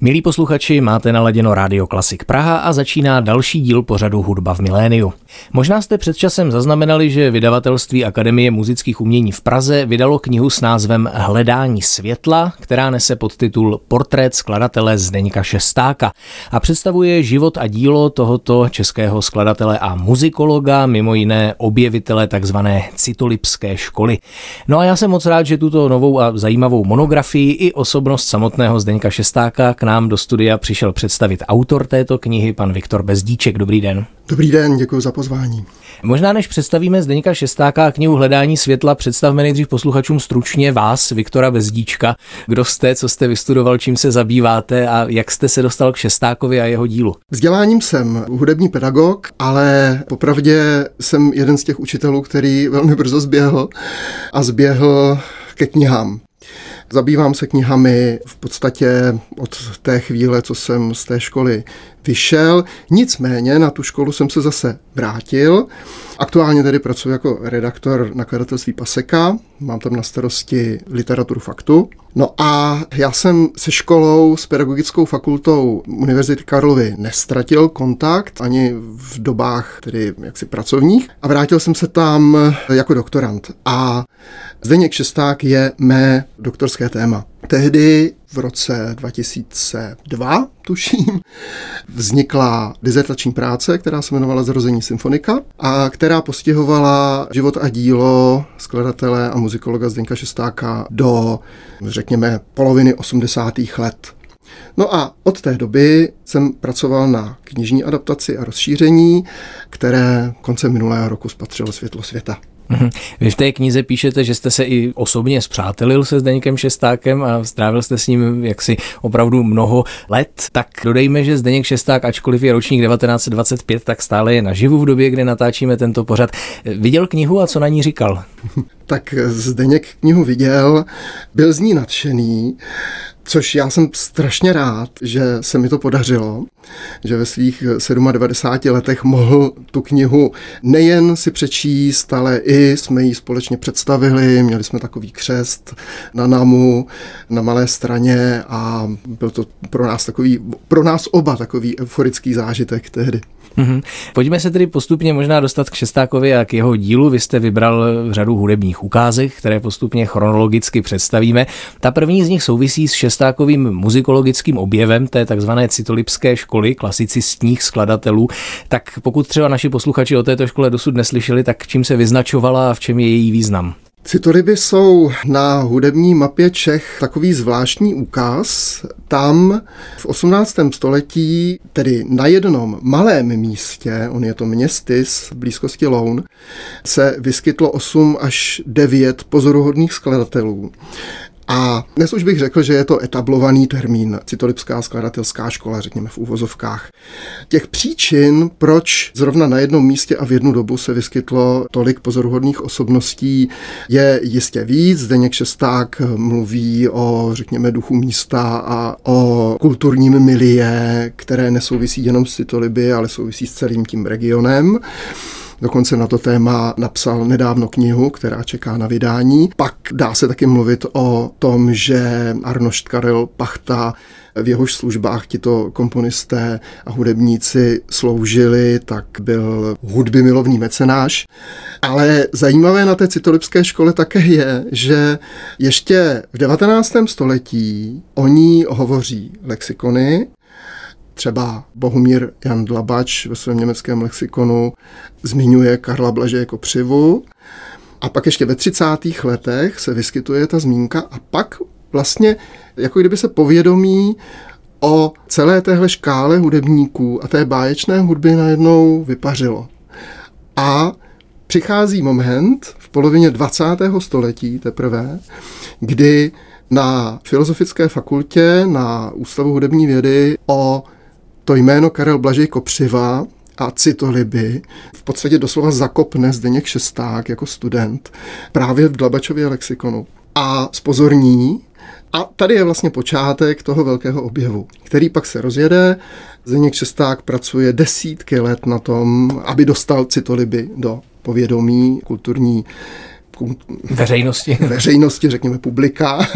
Milí posluchači, máte naladěno Rádio Klasik Praha a začíná další díl pořadu Hudba v miléniu. Možná jste před časem zaznamenali, že vydavatelství Akademie muzických umění v Praze vydalo knihu s názvem Hledání světla, která nese podtitul Portrét skladatele Zdeňka Šestáka a představuje život a dílo tohoto českého skladatele a muzikologa, mimo jiné objevitele takzvané citolipské školy. No a já jsem moc rád, že tuto novou a zajímavou monografii i osobnost samotného Zdeňka Šestáka k nám do studia přišel představit autor této knihy, pan Viktor Bezdíček. Dobrý den. Dobrý den, děkuji za pozvání. Možná než představíme Zdeňka Šestáka a knihu Hledání světla, představme nejdřív posluchačům stručně vás, Viktora Bezdíčka. Kdo jste, co jste vystudoval, čím se zabýváte a jak jste se dostal k Šestákovi a jeho dílu? Vzděláním jsem hudební pedagog, ale popravdě jsem jeden z těch učitelů, který velmi brzo zběhl a zběhl ke knihám. Zabývám se knihami v podstatě od té chvíle, co jsem z té školy vyšel. Nicméně na tu školu jsem se zase vrátil. Aktuálně tedy pracuji jako redaktor nakladatelství Paseka, mám tam na starosti literaturu faktu. No a já jsem se školou, s pedagogickou fakultou Univerzity Karlovy nestratil kontakt ani v dobách tedy jaksi pracovních a vrátil jsem se tam jako doktorant. A Zdeněk Šesták je mé doktorské téma. Tehdy v roce 2002, tuším, vznikla dizertační práce, která se jmenovala Zrození symfonika a která postihovala život a dílo skladatele a muzikologa Zdenka Šestáka do, řekněme, poloviny 80. let. No a od té doby jsem pracoval na knižní adaptaci a rozšíření, které koncem minulého roku spatřilo světlo světa. Mhm. Vy v té knize píšete, že jste se i osobně zpřátelil se Zdeňkem Šestákem a strávil jste s ním jaksi opravdu mnoho let. Tak dodejme, že Zdeněk Šesták, ačkoliv je ročník 1925, tak stále je naživu v době, kdy natáčíme tento pořad. Viděl knihu a co na ní říkal? tak Zdeněk knihu viděl, byl z ní nadšený což já jsem strašně rád, že se mi to podařilo, že ve svých 97 letech mohl tu knihu nejen si přečíst, ale i jsme ji společně představili, měli jsme takový křest na NAMu, na malé straně a byl to pro nás takový, pro nás oba takový euforický zážitek tehdy. Mm-hmm. Pojďme se tedy postupně možná dostat k Šestákovi a k jeho dílu. Vy jste vybral řadu hudebních ukázek, které postupně chronologicky představíme. Ta první z nich souvisí s Šestákovým muzikologickým objevem té takzvané citolipské školy klasicistních skladatelů. Tak pokud třeba naši posluchači o této škole dosud neslyšeli, tak čím se vyznačovala a v čem je její význam? Citoliby jsou na hudební mapě Čech takový zvláštní úkaz. Tam v 18. století, tedy na jednom malém místě, on je to městys v blízkosti Loun, se vyskytlo 8 až 9 pozoruhodných skladatelů. A dnes už bych řekl, že je to etablovaný termín, citolipská skladatelská škola, řekněme v úvozovkách. Těch příčin, proč zrovna na jednom místě a v jednu dobu se vyskytlo tolik pozoruhodných osobností, je jistě víc. Zdeněk Šesták mluví o, řekněme, duchu místa a o kulturním milie, které nesouvisí jenom s citoliby, ale souvisí s celým tím regionem. Dokonce na to téma napsal nedávno knihu, která čeká na vydání. Pak dá se taky mluvit o tom, že Arnošt Karel Pachta v jehož službách tito komponisté a hudebníci sloužili, tak byl hudby milovný mecenáš. Ale zajímavé na té citolipské škole také je, že ještě v 19. století o ní hovoří lexikony, Třeba Bohumír Jan Dlabač ve svém německém lexikonu zmiňuje Karla Blaže jako přivu. A pak ještě ve 30. letech se vyskytuje ta zmínka a pak vlastně jako kdyby se povědomí o celé téhle škále hudebníků a té báječné hudby najednou vypařilo. A přichází moment v polovině 20. století teprve, kdy na Filozofické fakultě na Ústavu hudební vědy o to jméno Karel Blažej Kopřiva a citoliby v podstatě doslova zakopne Zdeněk Šesták jako student právě v Dlabačově lexikonu. A spozorní A tady je vlastně počátek toho velkého objevu, který pak se rozjede. Zdeněk Šesták pracuje desítky let na tom, aby dostal citoliby do povědomí kulturní veřejnosti. veřejnosti, řekněme publika.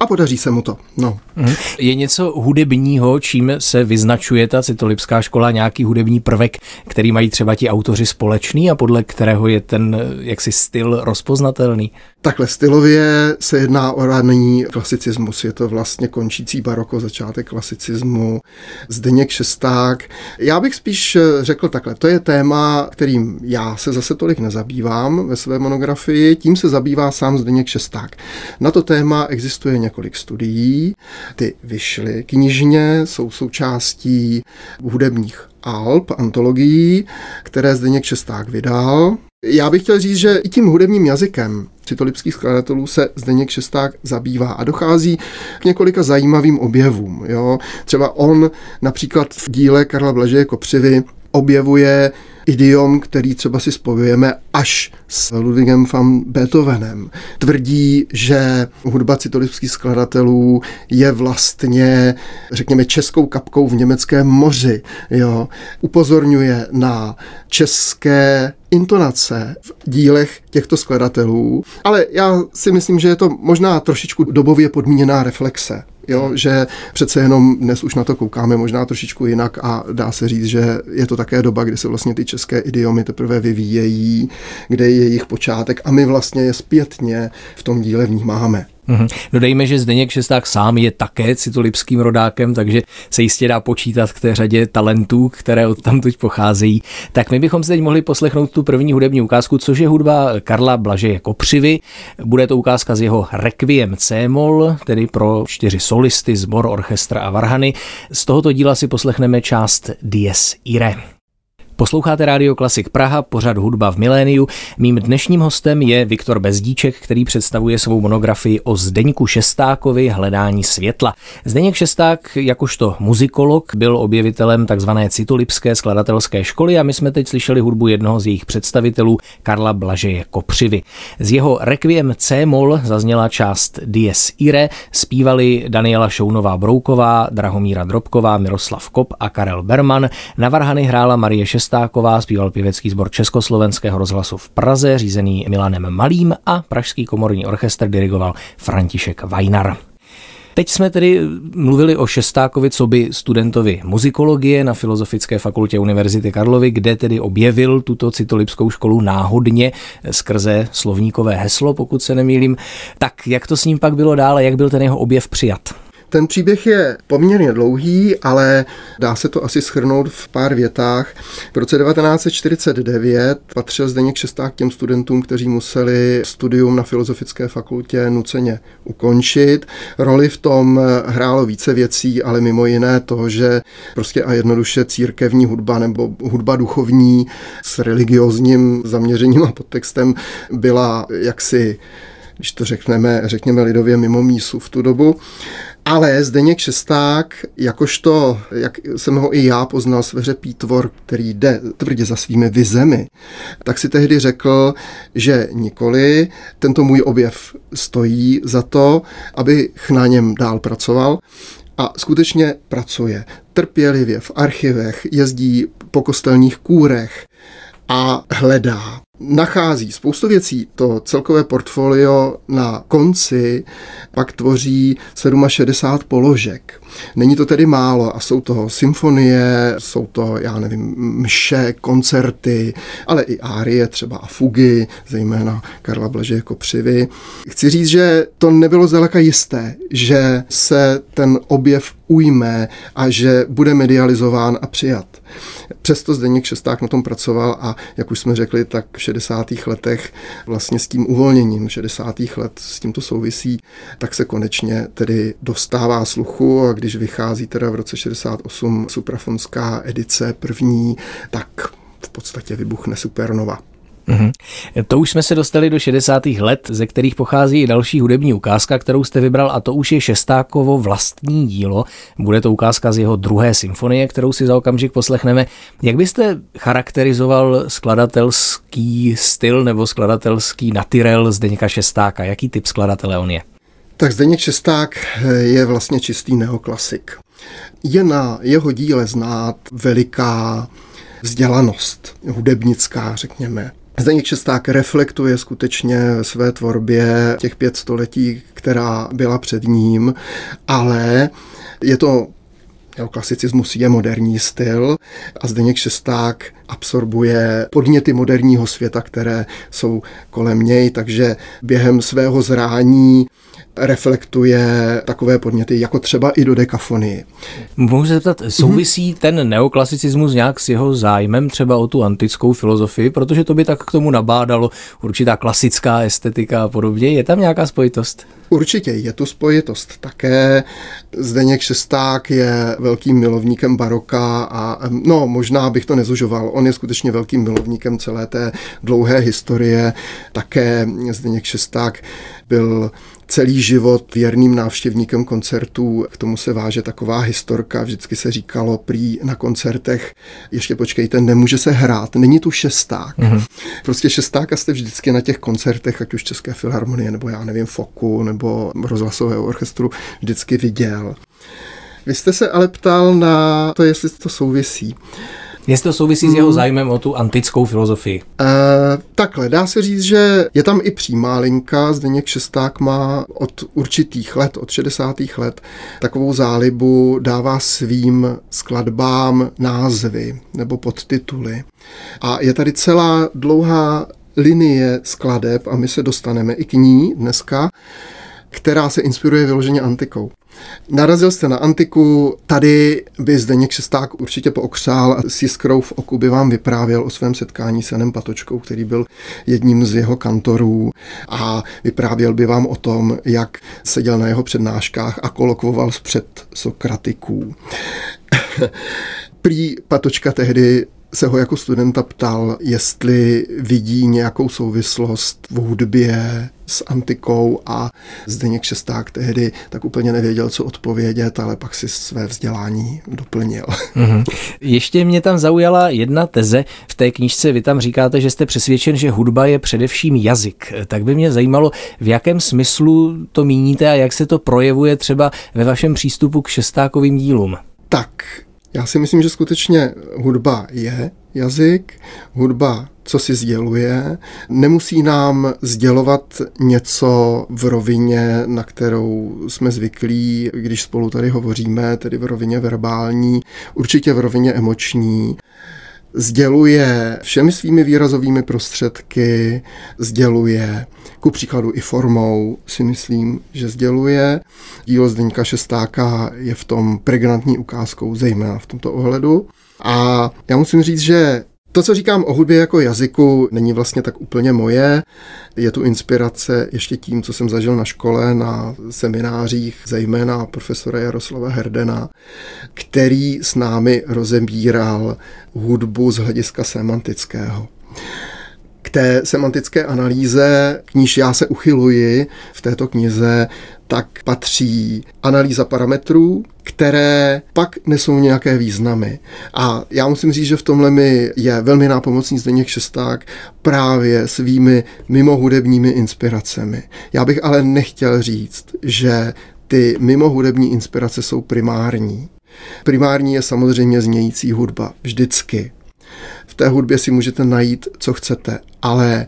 A podaří se mu to. No. Mhm. Je něco hudebního, čím se vyznačuje ta citolipská škola, nějaký hudební prvek, který mají třeba ti autoři společný a podle kterého je ten jaksi styl rozpoznatelný? Takhle stylově se jedná o raný klasicismus. Je to vlastně končící baroko, začátek klasicismu. Zdeněk Šesták. Já bych spíš řekl takhle, to je téma, kterým já se zase tolik nezabývám ve své monografii, tím se zabývá sám Zdeněk Šesták. Na to téma existuje několik studií, ty vyšly knižně, jsou součástí hudebních alb, antologií, které Zdeněk Šesták vydal. Já bych chtěl říct, že i tím hudebním jazykem citolipských skladatelů se Zdeněk Šesták zabývá a dochází k několika zajímavým objevům. Jo? Třeba on například v díle Karla Blažeje Kopřivy objevuje idiom, který třeba si spojujeme až s Ludwigem van Beethovenem. Tvrdí, že hudba citolipských skladatelů je vlastně, řekněme, českou kapkou v německém moři. Jo. Upozorňuje na české intonace v dílech těchto skladatelů, ale já si myslím, že je to možná trošičku dobově podmíněná reflexe jo, že přece jenom dnes už na to koukáme možná trošičku jinak a dá se říct, že je to také doba, kdy se vlastně ty české idiomy teprve vyvíjejí, kde je jejich počátek a my vlastně je zpětně v tom díle vnímáme. Mm-hmm. Dodejme, že Zdeněk Šesták sám je také citolipským rodákem, takže se jistě dá počítat k té řadě talentů, které od tam teď pocházejí. Tak my bychom si teď mohli poslechnout tu první hudební ukázku, což je hudba Karla Blažeje Kopřivy. Bude to ukázka z jeho Requiem C-moll, tedy pro čtyři solisty, sbor, orchestra a varhany. Z tohoto díla si poslechneme část Dies Irae. Posloucháte Rádio Klasik Praha, pořad hudba v miléniu. Mým dnešním hostem je Viktor Bezdíček, který představuje svou monografii o Zdeňku Šestákovi Hledání světla. Zdeněk Šesták, jakožto muzikolog, byl objevitelem tzv. citolipské skladatelské školy a my jsme teď slyšeli hudbu jednoho z jejich představitelů, Karla Blažeje Kopřivy. Z jeho Requiem C-moll zazněla část Dies Ire, zpívali Daniela Šounová Brouková, Drahomíra Drobková, Miroslav Kop a Karel Berman. Na varhany hrála Marie Šestáková Šestáková zpíval pěvecký sbor Československého rozhlasu v Praze, řízený Milanem Malým a Pražský komorní orchestr dirigoval František Vajnar. Teď jsme tedy mluvili o Šestákovi, co by studentovi muzikologie na Filozofické fakultě Univerzity Karlovy, kde tedy objevil tuto citolipskou školu náhodně skrze slovníkové heslo, pokud se nemýlím. Tak jak to s ním pak bylo dále, jak byl ten jeho objev přijat? Ten příběh je poměrně dlouhý, ale dá se to asi schrnout v pár větách. V roce 1949 patřil Zdeněk Šesták těm studentům, kteří museli studium na Filozofické fakultě nuceně ukončit. Roli v tom hrálo více věcí, ale mimo jiné to, že prostě a jednoduše církevní hudba nebo hudba duchovní s religiozním zaměřením a podtextem byla jaksi když to řekneme, řekněme lidově mimo mísu v tu dobu. Ale Zdeněk Šesták, jakožto, jak jsem ho i já poznal, sveřepý tvor, který jde tvrdě za svými vizemi, tak si tehdy řekl, že nikoli tento můj objev stojí za to, abych na něm dál pracoval. A skutečně pracuje trpělivě v archivech, jezdí po kostelních kůrech a hledá nachází spoustu věcí. To celkové portfolio na konci pak tvoří 67 položek. Není to tedy málo a jsou to symfonie, jsou to, já nevím, mše, koncerty, ale i árie, třeba a fugy, zejména Karla Blaže Kopřivy. Chci říct, že to nebylo zdaleka jisté, že se ten objev ujme a že bude medializován a přijat. Přesto Zdeněk Šesták na tom pracoval a jak už jsme řekli, tak v 60. letech vlastně s tím uvolněním 60. let s tímto souvisí, tak se konečně tedy dostává sluchu a když vychází teda v roce 68 suprafonská edice první, tak v podstatě vybuchne supernova. Mm-hmm. To už jsme se dostali do 60. let, ze kterých pochází i další hudební ukázka, kterou jste vybral, a to už je Šestákovo vlastní dílo. Bude to ukázka z jeho druhé symfonie, kterou si za okamžik poslechneme. Jak byste charakterizoval skladatelský styl nebo skladatelský natyrel Zdeňka Šestáka? Jaký typ skladatele on je? Tak Zdeněk Šesták je vlastně čistý neoklasik. Je na jeho díle znát veliká vzdělanost, hudebnická, řekněme. Zdeněk Šesták reflektuje skutečně své tvorbě těch pět století, která byla před ním, ale je to Neoklasicismus je moderní styl a Zdeněk Šesták absorbuje podněty moderního světa, které jsou kolem něj, takže během svého zrání reflektuje takové podněty, jako třeba i do dekafonii. Můžu se zeptat, souvisí mm-hmm. ten neoklasicismus nějak s jeho zájmem třeba o tu antickou filozofii, protože to by tak k tomu nabádalo určitá klasická estetika a podobně. Je tam nějaká spojitost? Určitě je tu spojitost také. Zdeněk Šesták je velkým milovníkem baroka a no, možná bych to nezužoval. On je skutečně velkým milovníkem celé té dlouhé historie. Také Zdeněk Šesták byl celý život věrným návštěvníkem koncertů. K tomu se váže taková historka, vždycky se říkalo prý na koncertech, ještě počkejte, nemůže se hrát, není tu šesták. Mm-hmm. Prostě šestáka jste vždycky na těch koncertech, ať už České filharmonie, nebo já nevím, Foku, nebo rozhlasového orchestru, vždycky viděl. Vy jste se ale ptal na to, jestli to souvisí. Jestli to souvisí s jeho hmm. zájmem o tu antickou filozofii? Uh, takhle, dá se říct, že je tam i přímá linka. Zdeněk Šesták má od určitých let, od 60. let, takovou zálibu, dává svým skladbám názvy nebo podtituly. A je tady celá dlouhá linie skladeb a my se dostaneme i k ní dneska, která se inspiruje vyloženě antikou. Narazil jste na antiku, tady by Zdeněk Šesták určitě pookřál a s jiskrou v oku by vám vyprávěl o svém setkání s Janem Patočkou, který byl jedním z jeho kantorů a vyprávěl by vám o tom, jak seděl na jeho přednáškách a kolokvoval před Sokratiků. Prý Patočka tehdy se ho jako studenta ptal, jestli vidí nějakou souvislost v hudbě s antikou a Zdeněk Šesták tehdy tak úplně nevěděl, co odpovědět, ale pak si své vzdělání doplnil. Mm-hmm. Ještě mě tam zaujala jedna teze. V té knížce vy tam říkáte, že jste přesvědčen, že hudba je především jazyk. Tak by mě zajímalo, v jakém smyslu to míníte a jak se to projevuje třeba ve vašem přístupu k šestákovým dílům. Tak, já si myslím, že skutečně hudba je jazyk, hudba co si sděluje. Nemusí nám sdělovat něco v rovině, na kterou jsme zvyklí, když spolu tady hovoříme, tedy v rovině verbální, určitě v rovině emoční sděluje všemi svými výrazovými prostředky, sděluje ku příkladu i formou, si myslím, že sděluje. Dílo Zdeňka Šestáka je v tom pregnantní ukázkou, zejména v tomto ohledu. A já musím říct, že to, co říkám o hudbě jako jazyku, není vlastně tak úplně moje. Je tu inspirace ještě tím, co jsem zažil na škole, na seminářích, zejména profesora Jaroslava Herdena, který s námi rozebíral hudbu z hlediska semantického. K té semantické analýze, k níž já se uchyluji v této knize, tak patří analýza parametrů, které pak nesou nějaké významy. A já musím říct, že v tomhle mi je velmi nápomocný Zdeněk Šesták právě svými mimohudebními inspiracemi. Já bych ale nechtěl říct, že ty mimohudební inspirace jsou primární. Primární je samozřejmě znějící hudba, vždycky. V té hudbě si můžete najít, co chcete, ale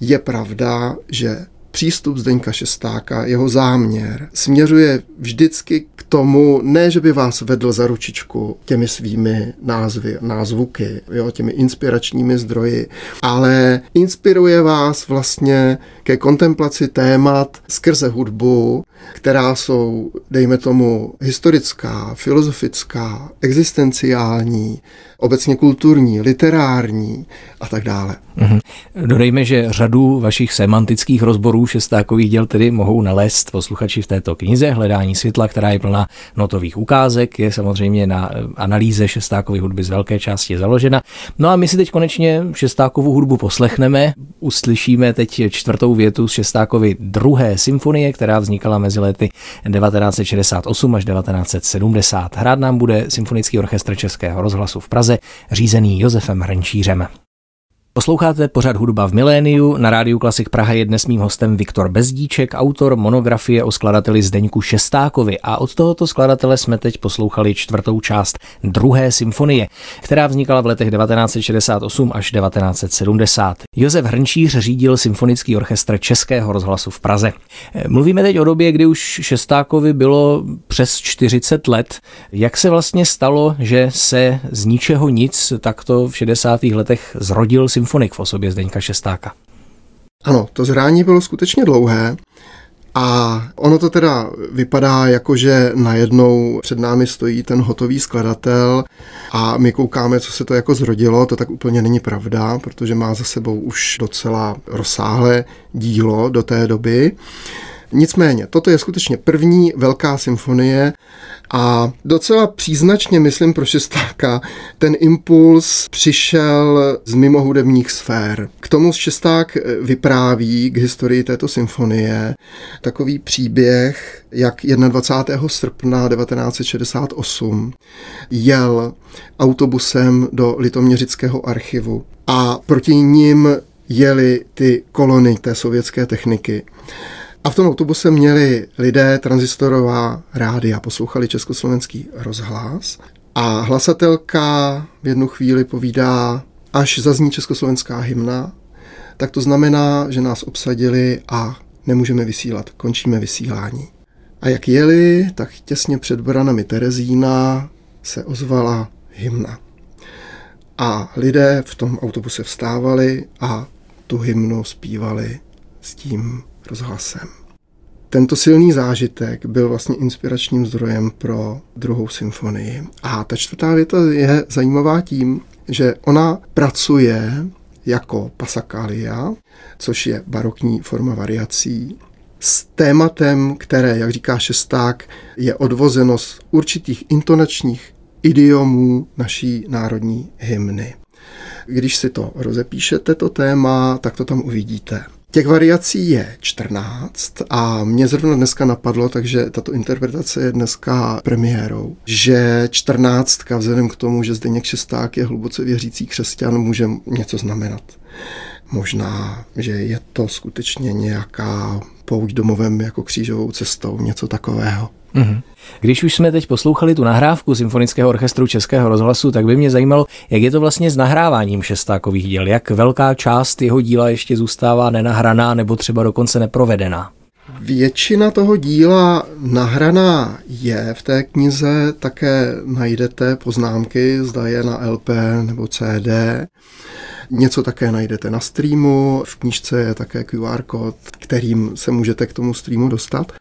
je pravda, že přístup Zdeňka Šestáka, jeho záměr, směřuje vždycky k tomu, ne, že by vás vedl za ručičku těmi svými názvy, názvuky, jo, těmi inspiračními zdroji, ale inspiruje vás vlastně ke kontemplaci témat skrze hudbu, která jsou, dejme tomu, historická, filozofická, existenciální, obecně kulturní, literární a tak dále. Mm-hmm. Dodejme, že řadu vašich semantických rozborů šestákových děl tedy mohou nalézt posluchači v této knize Hledání světla, která je plná notových ukázek, je samozřejmě na analýze šestákové hudby z velké části založena. No a my si teď konečně šestákovou hudbu poslechneme, uslyšíme teď čtvrtou větu z šestákovy druhé symfonie, která vznikala mezi lety 1968 až 1970. Hrát nám bude Symfonický orchestr Českého rozhlasu v Praze, řízený Josefem Hrnčířem. Posloucháte pořad Hudba v miléniu. Na rádiu Klasik Praha je dnes mým hostem Viktor Bezdíček, autor monografie o skladateli Zdeňku Šestákovi. A od tohoto skladatele jsme teď poslouchali čtvrtou část druhé symfonie, která vznikala v letech 1968 až 1970. Josef Hrnčíř řídil symfonický orchestr Českého rozhlasu v Praze. Mluvíme teď o době, kdy už Šestákovi bylo přes 40 let. Jak se vlastně stalo, že se z ničeho nic takto v 60. letech zrodil symfonik v osobě Zdeňka Šestáka? Ano, to zrání bylo skutečně dlouhé. A ono to teda vypadá jako, že najednou před námi stojí ten hotový skladatel a my koukáme, co se to jako zrodilo, to tak úplně není pravda, protože má za sebou už docela rozsáhlé dílo do té doby. Nicméně, toto je skutečně první velká symfonie a docela příznačně, myslím, pro šestáka, ten impuls přišel z mimohudebních sfér. K tomu šesták vypráví k historii této symfonie takový příběh, jak 21. srpna 1968 jel autobusem do Litoměřického archivu a proti ním jeli ty kolony té sovětské techniky. A v tom autobuse měli lidé transistorová rádia, poslouchali československý rozhlas a hlasatelka v jednu chvíli povídá, až zazní československá hymna, tak to znamená, že nás obsadili a nemůžeme vysílat, končíme vysílání. A jak jeli, tak těsně před branami Terezína se ozvala hymna. A lidé v tom autobuse vstávali a tu hymnu zpívali s tím rozhlasem. Tento silný zážitek byl vlastně inspiračním zdrojem pro druhou symfonii. A ta čtvrtá věta je zajímavá tím, že ona pracuje jako pasakalia, což je barokní forma variací, s tématem, které, jak říká šesták, je odvozeno z určitých intonačních idiomů naší národní hymny. Když si to rozepíšete, to téma, tak to tam uvidíte. Těch variací je 14 a mě zrovna dneska napadlo, takže tato interpretace je dneska premiérou, že 14 vzhledem k tomu, že Zdeněk Šesták je hluboce věřící křesťan, může něco znamenat. Možná, že je to skutečně nějaká pouť domovem jako křížovou cestou, něco takového. Mm-hmm. Když už jsme teď poslouchali tu nahrávku Symfonického orchestru Českého rozhlasu, tak by mě zajímalo, jak je to vlastně s nahráváním šestákových díl, jak velká část jeho díla ještě zůstává nenahraná nebo třeba dokonce neprovedená. Většina toho díla nahraná je v té knize, také najdete poznámky, zda je na LP nebo CD. Něco také najdete na streamu, v knižce je také QR kód, kterým se můžete k tomu streamu dostat.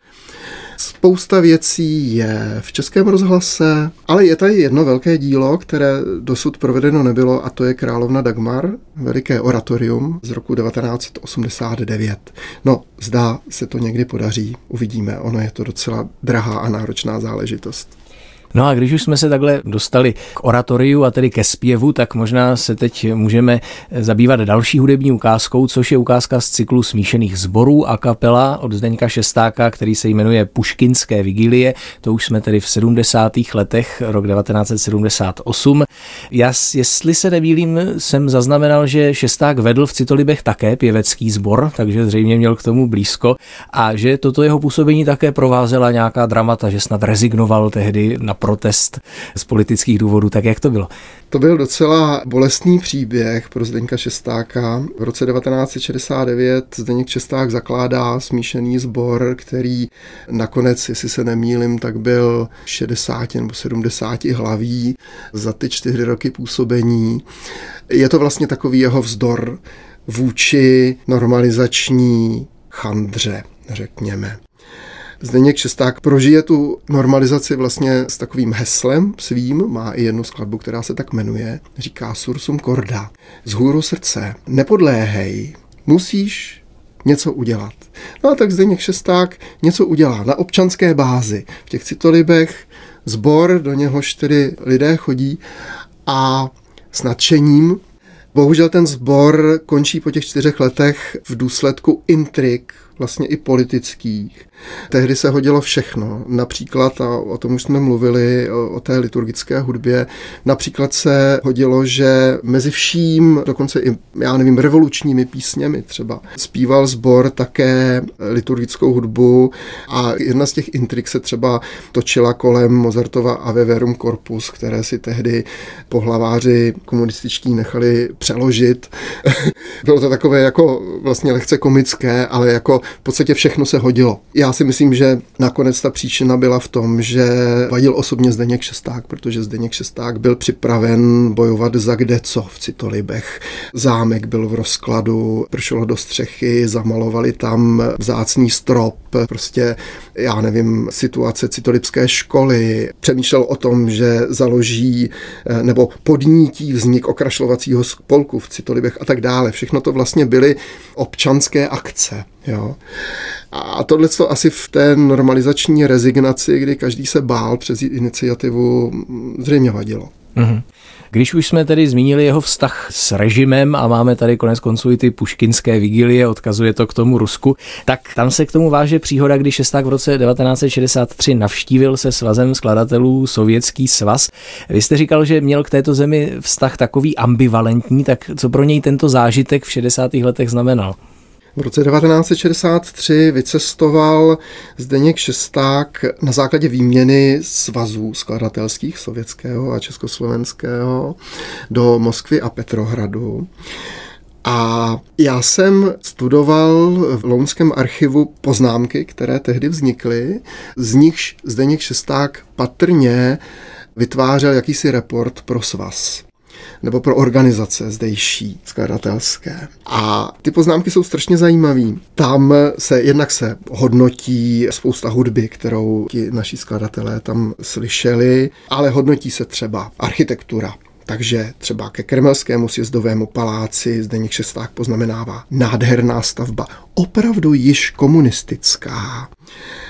Spousta věcí je v českém rozhlase, ale je tady jedno velké dílo, které dosud provedeno nebylo a to je Královna Dagmar, veliké oratorium z roku 1989. No, zdá se to někdy podaří, uvidíme, ono je to docela drahá a náročná záležitost. No a když už jsme se takhle dostali k oratoriu a tedy ke zpěvu, tak možná se teď můžeme zabývat další hudební ukázkou, což je ukázka z cyklu smíšených zborů a kapela od Zdeňka Šestáka, který se jmenuje Puškinské vigilie. To už jsme tedy v 70. letech, rok 1978. Já, jestli se nevílím, jsem zaznamenal, že Šesták vedl v Citolibech také pěvecký sbor, takže zřejmě měl k tomu blízko a že toto jeho působení také provázela nějaká dramata, že snad rezignoval tehdy na protest z politických důvodů, tak jak to bylo? To byl docela bolestný příběh pro Zdeňka Šestáka. V roce 1969 Zdeněk Šesták zakládá smíšený sbor, který nakonec, jestli se nemýlim, tak byl 60 nebo 70 hlaví za ty čtyři roky působení. Je to vlastně takový jeho vzdor vůči normalizační chandře, řekněme. Zdeněk Šesták prožije tu normalizaci vlastně s takovým heslem svým, má i jednu skladbu, která se tak jmenuje, říká Sursum Corda, z hůru srdce, nepodléhej, musíš něco udělat. No a tak Zdeněk Šesták něco udělá na občanské bázi. V těch citolibech zbor, do něhož tedy lidé chodí a s nadšením. Bohužel ten sbor končí po těch čtyřech letech v důsledku intrik, vlastně i politických Tehdy se hodilo všechno. Například, a o tom už jsme mluvili, o, o té liturgické hudbě, například se hodilo, že mezi vším, dokonce i, já nevím, revolučními písněmi třeba, zpíval sbor také liturgickou hudbu a jedna z těch intrik se třeba točila kolem Mozartova Ave Verum Corpus, které si tehdy pohlaváři komunističtí nechali přeložit. Bylo to takové jako vlastně lehce komické, ale jako v podstatě všechno se hodilo. Já si myslím, že nakonec ta příčina byla v tom, že vadil osobně Zdeněk Šesták, protože Zdeněk Šesták byl připraven bojovat za kde co v Citolibech. Zámek byl v rozkladu, pršelo do střechy, zamalovali tam vzácný strop, prostě, já nevím, situace citolipské školy. Přemýšlel o tom, že založí nebo podnítí vznik okrašlovacího spolku v Citolibech a tak dále. Všechno to vlastně byly občanské akce. Jo. A tohle to asi v té normalizační rezignaci, kdy každý se bál přes iniciativu, zřejmě vadilo. Mm-hmm. Když už jsme tedy zmínili jeho vztah s režimem a máme tady konec konců i ty puškinské vigilie, odkazuje to k tomu Rusku, tak tam se k tomu váže příhoda, když Šesták v roce 1963 navštívil se svazem skladatelů Sovětský svaz. Vy jste říkal, že měl k této zemi vztah takový ambivalentní, tak co pro něj tento zážitek v 60. letech znamenal? V roce 1963 vycestoval Zdeněk Šesták na základě výměny svazů skladatelských sovětského a československého do Moskvy a Petrohradu. A já jsem studoval v Lounském archivu poznámky, které tehdy vznikly, z nichž Zdeněk Šesták patrně vytvářel jakýsi report pro svaz nebo pro organizace zdejší skladatelské. A ty poznámky jsou strašně zajímavé. Tam se jednak se hodnotí spousta hudby, kterou ti naši skladatelé tam slyšeli, ale hodnotí se třeba architektura, takže třeba ke Kremelskému sjezdovému paláci Zdeněk Šesták poznamenává nádherná stavba, opravdu již komunistická.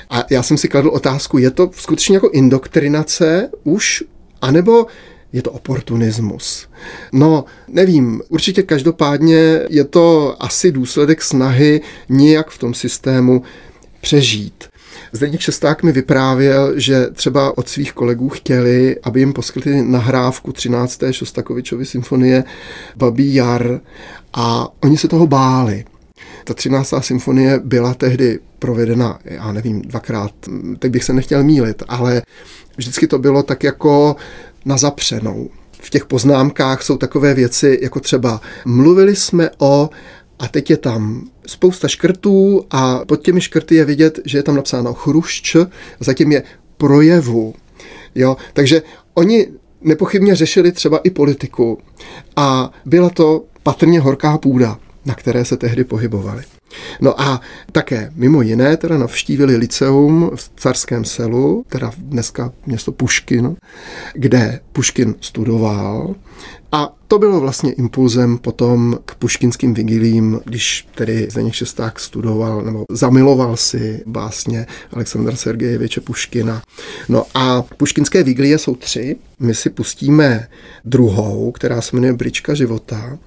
A já jsem si kladl otázku, je to skutečně jako indoktrinace už, anebo je to oportunismus. No, nevím, určitě každopádně je to asi důsledek snahy nějak v tom systému přežít. Zdeněk Šesták mi vyprávěl, že třeba od svých kolegů chtěli, aby jim poskytli nahrávku 13. Šostakovičovy symfonie Babí jar a oni se toho báli. Ta 13. symfonie byla tehdy provedena, já nevím, dvakrát, teď bych se nechtěl mílit, ale vždycky to bylo tak jako na zapřenou. V těch poznámkách jsou takové věci, jako třeba mluvili jsme o a teď je tam spousta škrtů a pod těmi škrty je vidět, že je tam napsáno chrušč, zatím je projevu. Jo? Takže oni nepochybně řešili třeba i politiku a byla to patrně horká půda, na které se tehdy pohybovali. No a také mimo jiné teda navštívili liceum v Carském selu, teda dneska město Puškin, kde Puškin studoval. A to bylo vlastně impulzem potom k puškinským vigilím, když tedy Zdeněk Šesták studoval nebo zamiloval si básně Alexandra Sergejeviče Puškina. No a puškinské vigilie jsou tři. My si pustíme druhou, která se jmenuje Brička života.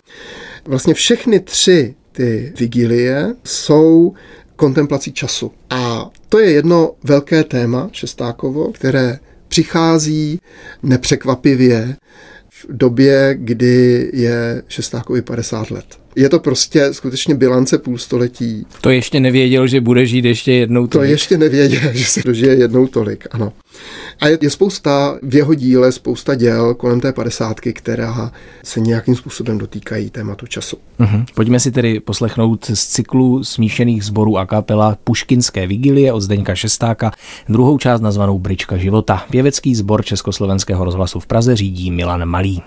Vlastně všechny tři ty vigilie jsou kontemplací času. A to je jedno velké téma Šestákovo, které přichází nepřekvapivě v době, kdy je Šestákovi 50 let. Je to prostě skutečně bilance půl století. To ještě nevěděl, že bude žít ještě jednou tolik. To ještě nevěděl, že se dožije jednou tolik, ano. A je, je spousta v jeho díle, spousta děl kolem té padesátky, která se nějakým způsobem dotýkají tématu času. Uh-huh. Pojďme si tedy poslechnout z cyklu smíšených sborů a kapela Puškinské vigilie od Zdeňka Šestáka, druhou část nazvanou Brička života. Pěvecký sbor Československého rozhlasu v Praze řídí Milan Malý.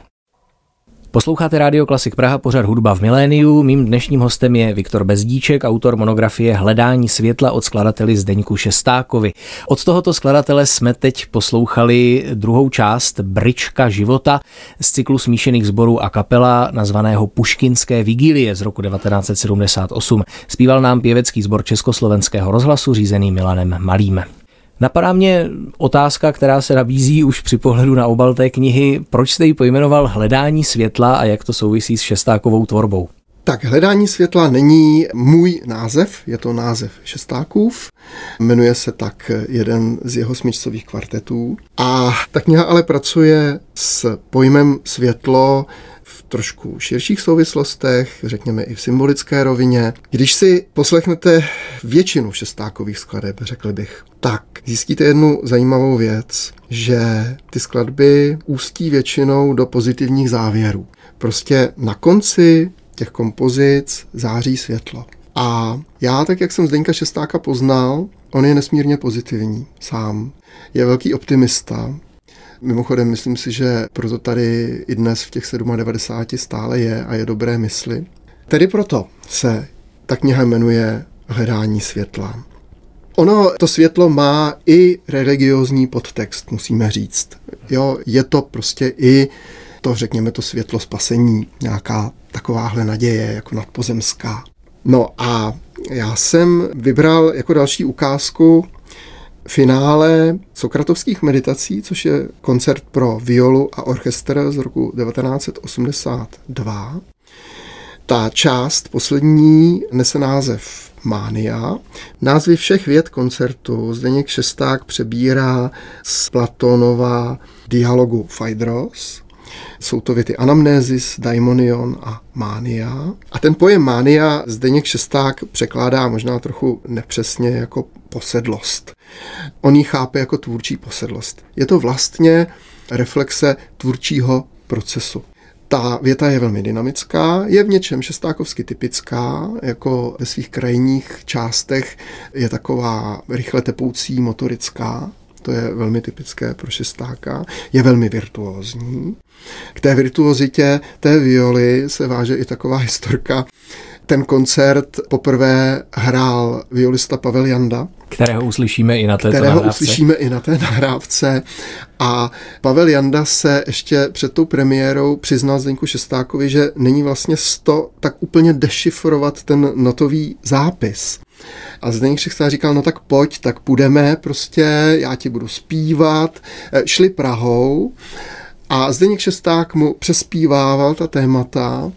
Posloucháte Radio Klasik Praha, pořad hudba v miléniu. Mým dnešním hostem je Viktor Bezdíček, autor monografie Hledání světla od skladateli Zdeňku Šestákovi. Od tohoto skladatele jsme teď poslouchali druhou část Brička života z cyklu smíšených sborů a kapela nazvaného Puškinské vigílie z roku 1978. Zpíval nám pěvecký sbor Československého rozhlasu řízený Milanem Malým. Napadá mě otázka, která se nabízí už při pohledu na obal té knihy. Proč jste ji pojmenoval Hledání světla a jak to souvisí s šestákovou tvorbou? Tak, hledání světla není můj název, je to název Šestákův. Jmenuje se tak jeden z jeho smyčcových kvartetů. A ta kniha ale pracuje s pojmem světlo trošku širších souvislostech, řekněme i v symbolické rovině. Když si poslechnete většinu šestákových skladeb, řekl bych, tak zjistíte jednu zajímavou věc, že ty skladby ústí většinou do pozitivních závěrů. Prostě na konci těch kompozic září světlo. A já, tak jak jsem Zdeňka Šestáka poznal, on je nesmírně pozitivní sám. Je velký optimista. Mimochodem, myslím si, že proto tady i dnes v těch 97 stále je a je dobré mysli. Tedy proto se ta kniha jmenuje Hledání světla. Ono, to světlo má i religiózní podtext, musíme říct. Jo, je to prostě i to, řekněme, to světlo spasení, nějaká takováhle naděje jako nadpozemská. No a já jsem vybral jako další ukázku finále Sokratovských meditací, což je koncert pro violu a orchestr z roku 1982. Ta část poslední nese název Mánia. Názvy všech věd koncertu Zdeněk Šesták přebírá z Platonova dialogu Phaedros, jsou to věty anamnézis, daimonion a mánia. A ten pojem mánia Zdeněk Šesták překládá možná trochu nepřesně jako posedlost. On ji chápe jako tvůrčí posedlost. Je to vlastně reflexe tvůrčího procesu. Ta věta je velmi dynamická, je v něčem šestákovsky typická, jako ve svých krajních částech je taková rychle tepoucí motorická, to je velmi typické pro šestáka, je velmi virtuózní. K té virtuozitě té violy se váže i taková historka. Ten koncert poprvé hrál violista Pavel Janda, kterého uslyšíme i na této kterého nahrávce. uslyšíme i na té nahrávce. A Pavel Janda se ještě před tou premiérou přiznal Zdeňku Šestákovi, že není vlastně sto tak úplně dešifrovat ten notový zápis. A Zdeněk Šechta říkal, no tak pojď, tak půjdeme prostě, já ti budu zpívat. E, šli Prahou a Zdeněk Šesták mu přespívával ta témata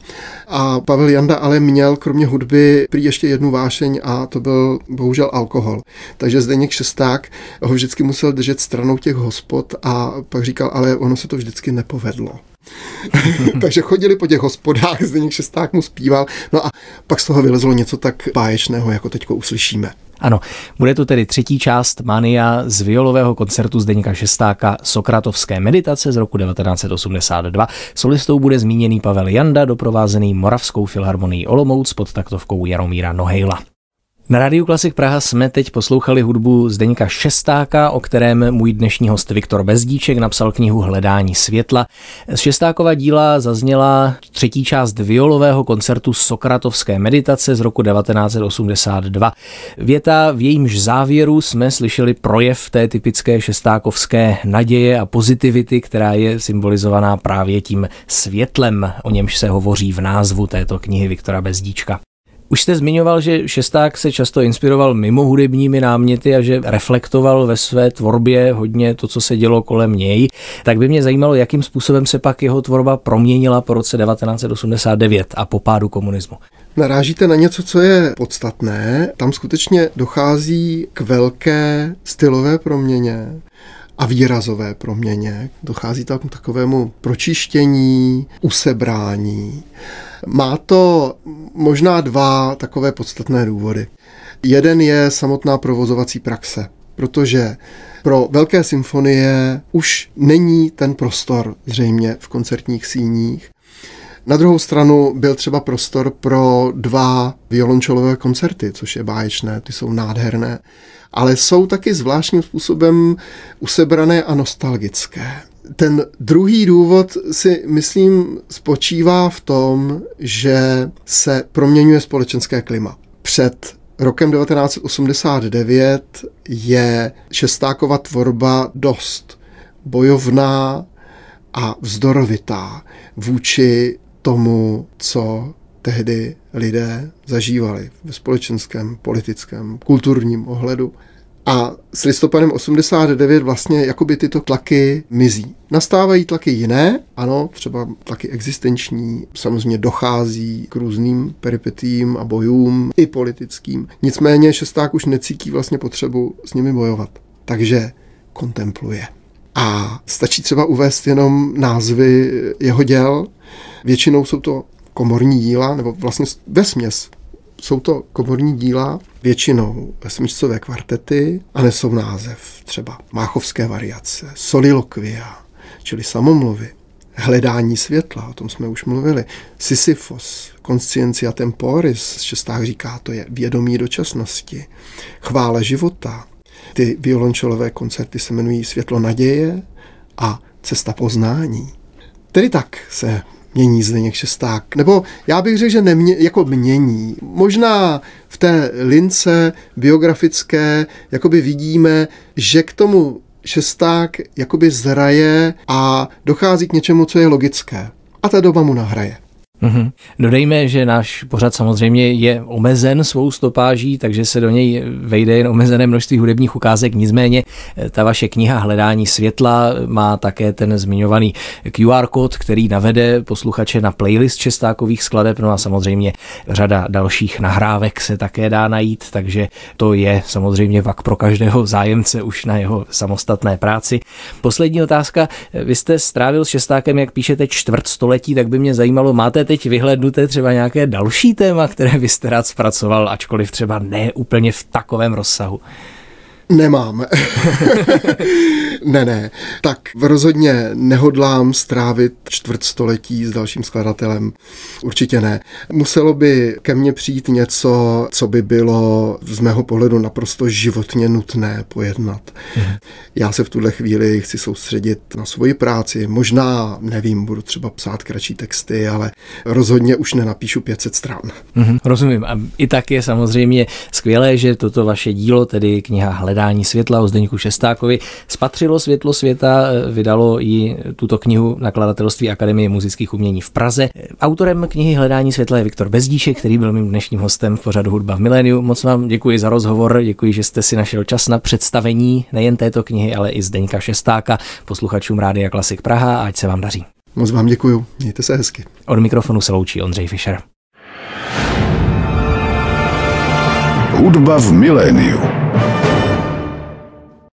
a Pavel Janda ale měl kromě hudby prý ještě jednu vášeň a to byl bohužel alkohol. Takže Zdeněk Šesták ho vždycky musel držet stranou těch hospod a pak říkal, ale ono se to vždycky nepovedlo. Takže chodili po těch hospodách, Zdeněk Šesták mu zpíval, no a pak z toho vylezlo něco tak báječného, jako teďko uslyšíme. Ano, bude to tedy třetí část Mania z violového koncertu Zdeňka Šestáka Sokratovské meditace z roku 1982. Solistou bude zmíněný Pavel Janda, doprovázený Moravskou filharmonií Olomouc pod taktovkou Jaromíra Nohejla. Na Rádiu Klasik Praha jsme teď poslouchali hudbu Zdeňka Šestáka, o kterém můj dnešní host Viktor Bezdíček napsal knihu Hledání světla. Z Šestákova díla zazněla třetí část violového koncertu Sokratovské meditace z roku 1982. Věta, v jejímž závěru jsme slyšeli projev té typické šestákovské naděje a pozitivity, která je symbolizovaná právě tím světlem, o němž se hovoří v názvu této knihy Viktora Bezdíčka. Už jste zmiňoval, že Šesták se často inspiroval mimo hudebními náměty a že reflektoval ve své tvorbě hodně to, co se dělo kolem něj. Tak by mě zajímalo, jakým způsobem se pak jeho tvorba proměnila po roce 1989 a po pádu komunismu. Narážíte na něco, co je podstatné. Tam skutečně dochází k velké stylové proměně a výrazové proměně. Dochází tam k takovému pročištění, usebrání. Má to možná dva takové podstatné důvody. Jeden je samotná provozovací praxe, protože pro velké symfonie už není ten prostor zřejmě v koncertních síních. Na druhou stranu byl třeba prostor pro dva violončelové koncerty, což je báječné, ty jsou nádherné, ale jsou taky zvláštním způsobem usebrané a nostalgické. Ten druhý důvod si myslím spočívá v tom, že se proměňuje společenské klima. Před rokem 1989 je Šestákova tvorba dost bojovná a vzdorovitá vůči tomu, co tehdy lidé zažívali ve společenském, politickém, kulturním ohledu. A s listopadem 89 vlastně jakoby tyto tlaky mizí. Nastávají tlaky jiné, ano, třeba tlaky existenční, samozřejmě dochází k různým peripetím a bojům, i politickým. Nicméně šesták už necítí vlastně potřebu s nimi bojovat. Takže kontempluje. A stačí třeba uvést jenom názvy jeho děl. Většinou jsou to komorní díla, nebo vlastně ve směs jsou to komorní díla, většinou smyčcové kvartety a nesou název třeba Máchovské variace, Solilokvia, čili samomluvy, Hledání světla, o tom jsme už mluvili, Sisyphos, Conscientia Temporis, šestách říká, to je vědomí dočasnosti, Chvále života, ty violončelové koncerty se jmenují Světlo naděje a Cesta poznání. Tedy tak se mění Zdeněk Šesták. Nebo já bych řekl, že nemě, jako mění. Možná v té lince biografické jakoby vidíme, že k tomu Šesták jakoby zraje a dochází k něčemu, co je logické. A ta doba mu nahraje. Mm-hmm. Dodejme, že náš pořad samozřejmě je omezen svou stopáží, takže se do něj vejde jen omezené množství hudebních ukázek. Nicméně eh, ta vaše kniha Hledání světla má také ten zmiňovaný QR kód, který navede posluchače na playlist čestákových skladeb, no a samozřejmě řada dalších nahrávek se také dá najít, takže to je samozřejmě vak pro každého zájemce už na jeho samostatné práci. Poslední otázka. Vy jste strávil s šestákem, jak píšete, čtvrt století, tak by mě zajímalo, máte teď vyhlednuté třeba nějaké další téma, které byste rád zpracoval, ačkoliv třeba ne úplně v takovém rozsahu? Nemám. ne, ne. Tak rozhodně nehodlám strávit čtvrtstoletí s dalším skladatelem. Určitě ne. Muselo by ke mně přijít něco, co by bylo z mého pohledu naprosto životně nutné pojednat. Mhm. Já se v tuhle chvíli chci soustředit na svoji práci. Možná, nevím, budu třeba psát kratší texty, ale rozhodně už nenapíšu 500 stran. Mhm, rozumím. A i tak je samozřejmě skvělé, že toto vaše dílo, tedy kniha Hled hledání světla o Zdeňku Šestákovi. Spatřilo světlo světa, vydalo i tuto knihu nakladatelství Akademie muzických umění v Praze. Autorem knihy Hledání světla je Viktor Bezdíšek, který byl mým dnešním hostem v pořadu Hudba v miléniu. Moc vám děkuji za rozhovor, děkuji, že jste si našel čas na představení nejen této knihy, ale i Zdeňka Šestáka, posluchačům Rádia Klasik Praha a ať se vám daří. Moc vám děkuji, mějte se hezky. Od mikrofonu se loučí Ondřej Fischer. Hudba v miléniu.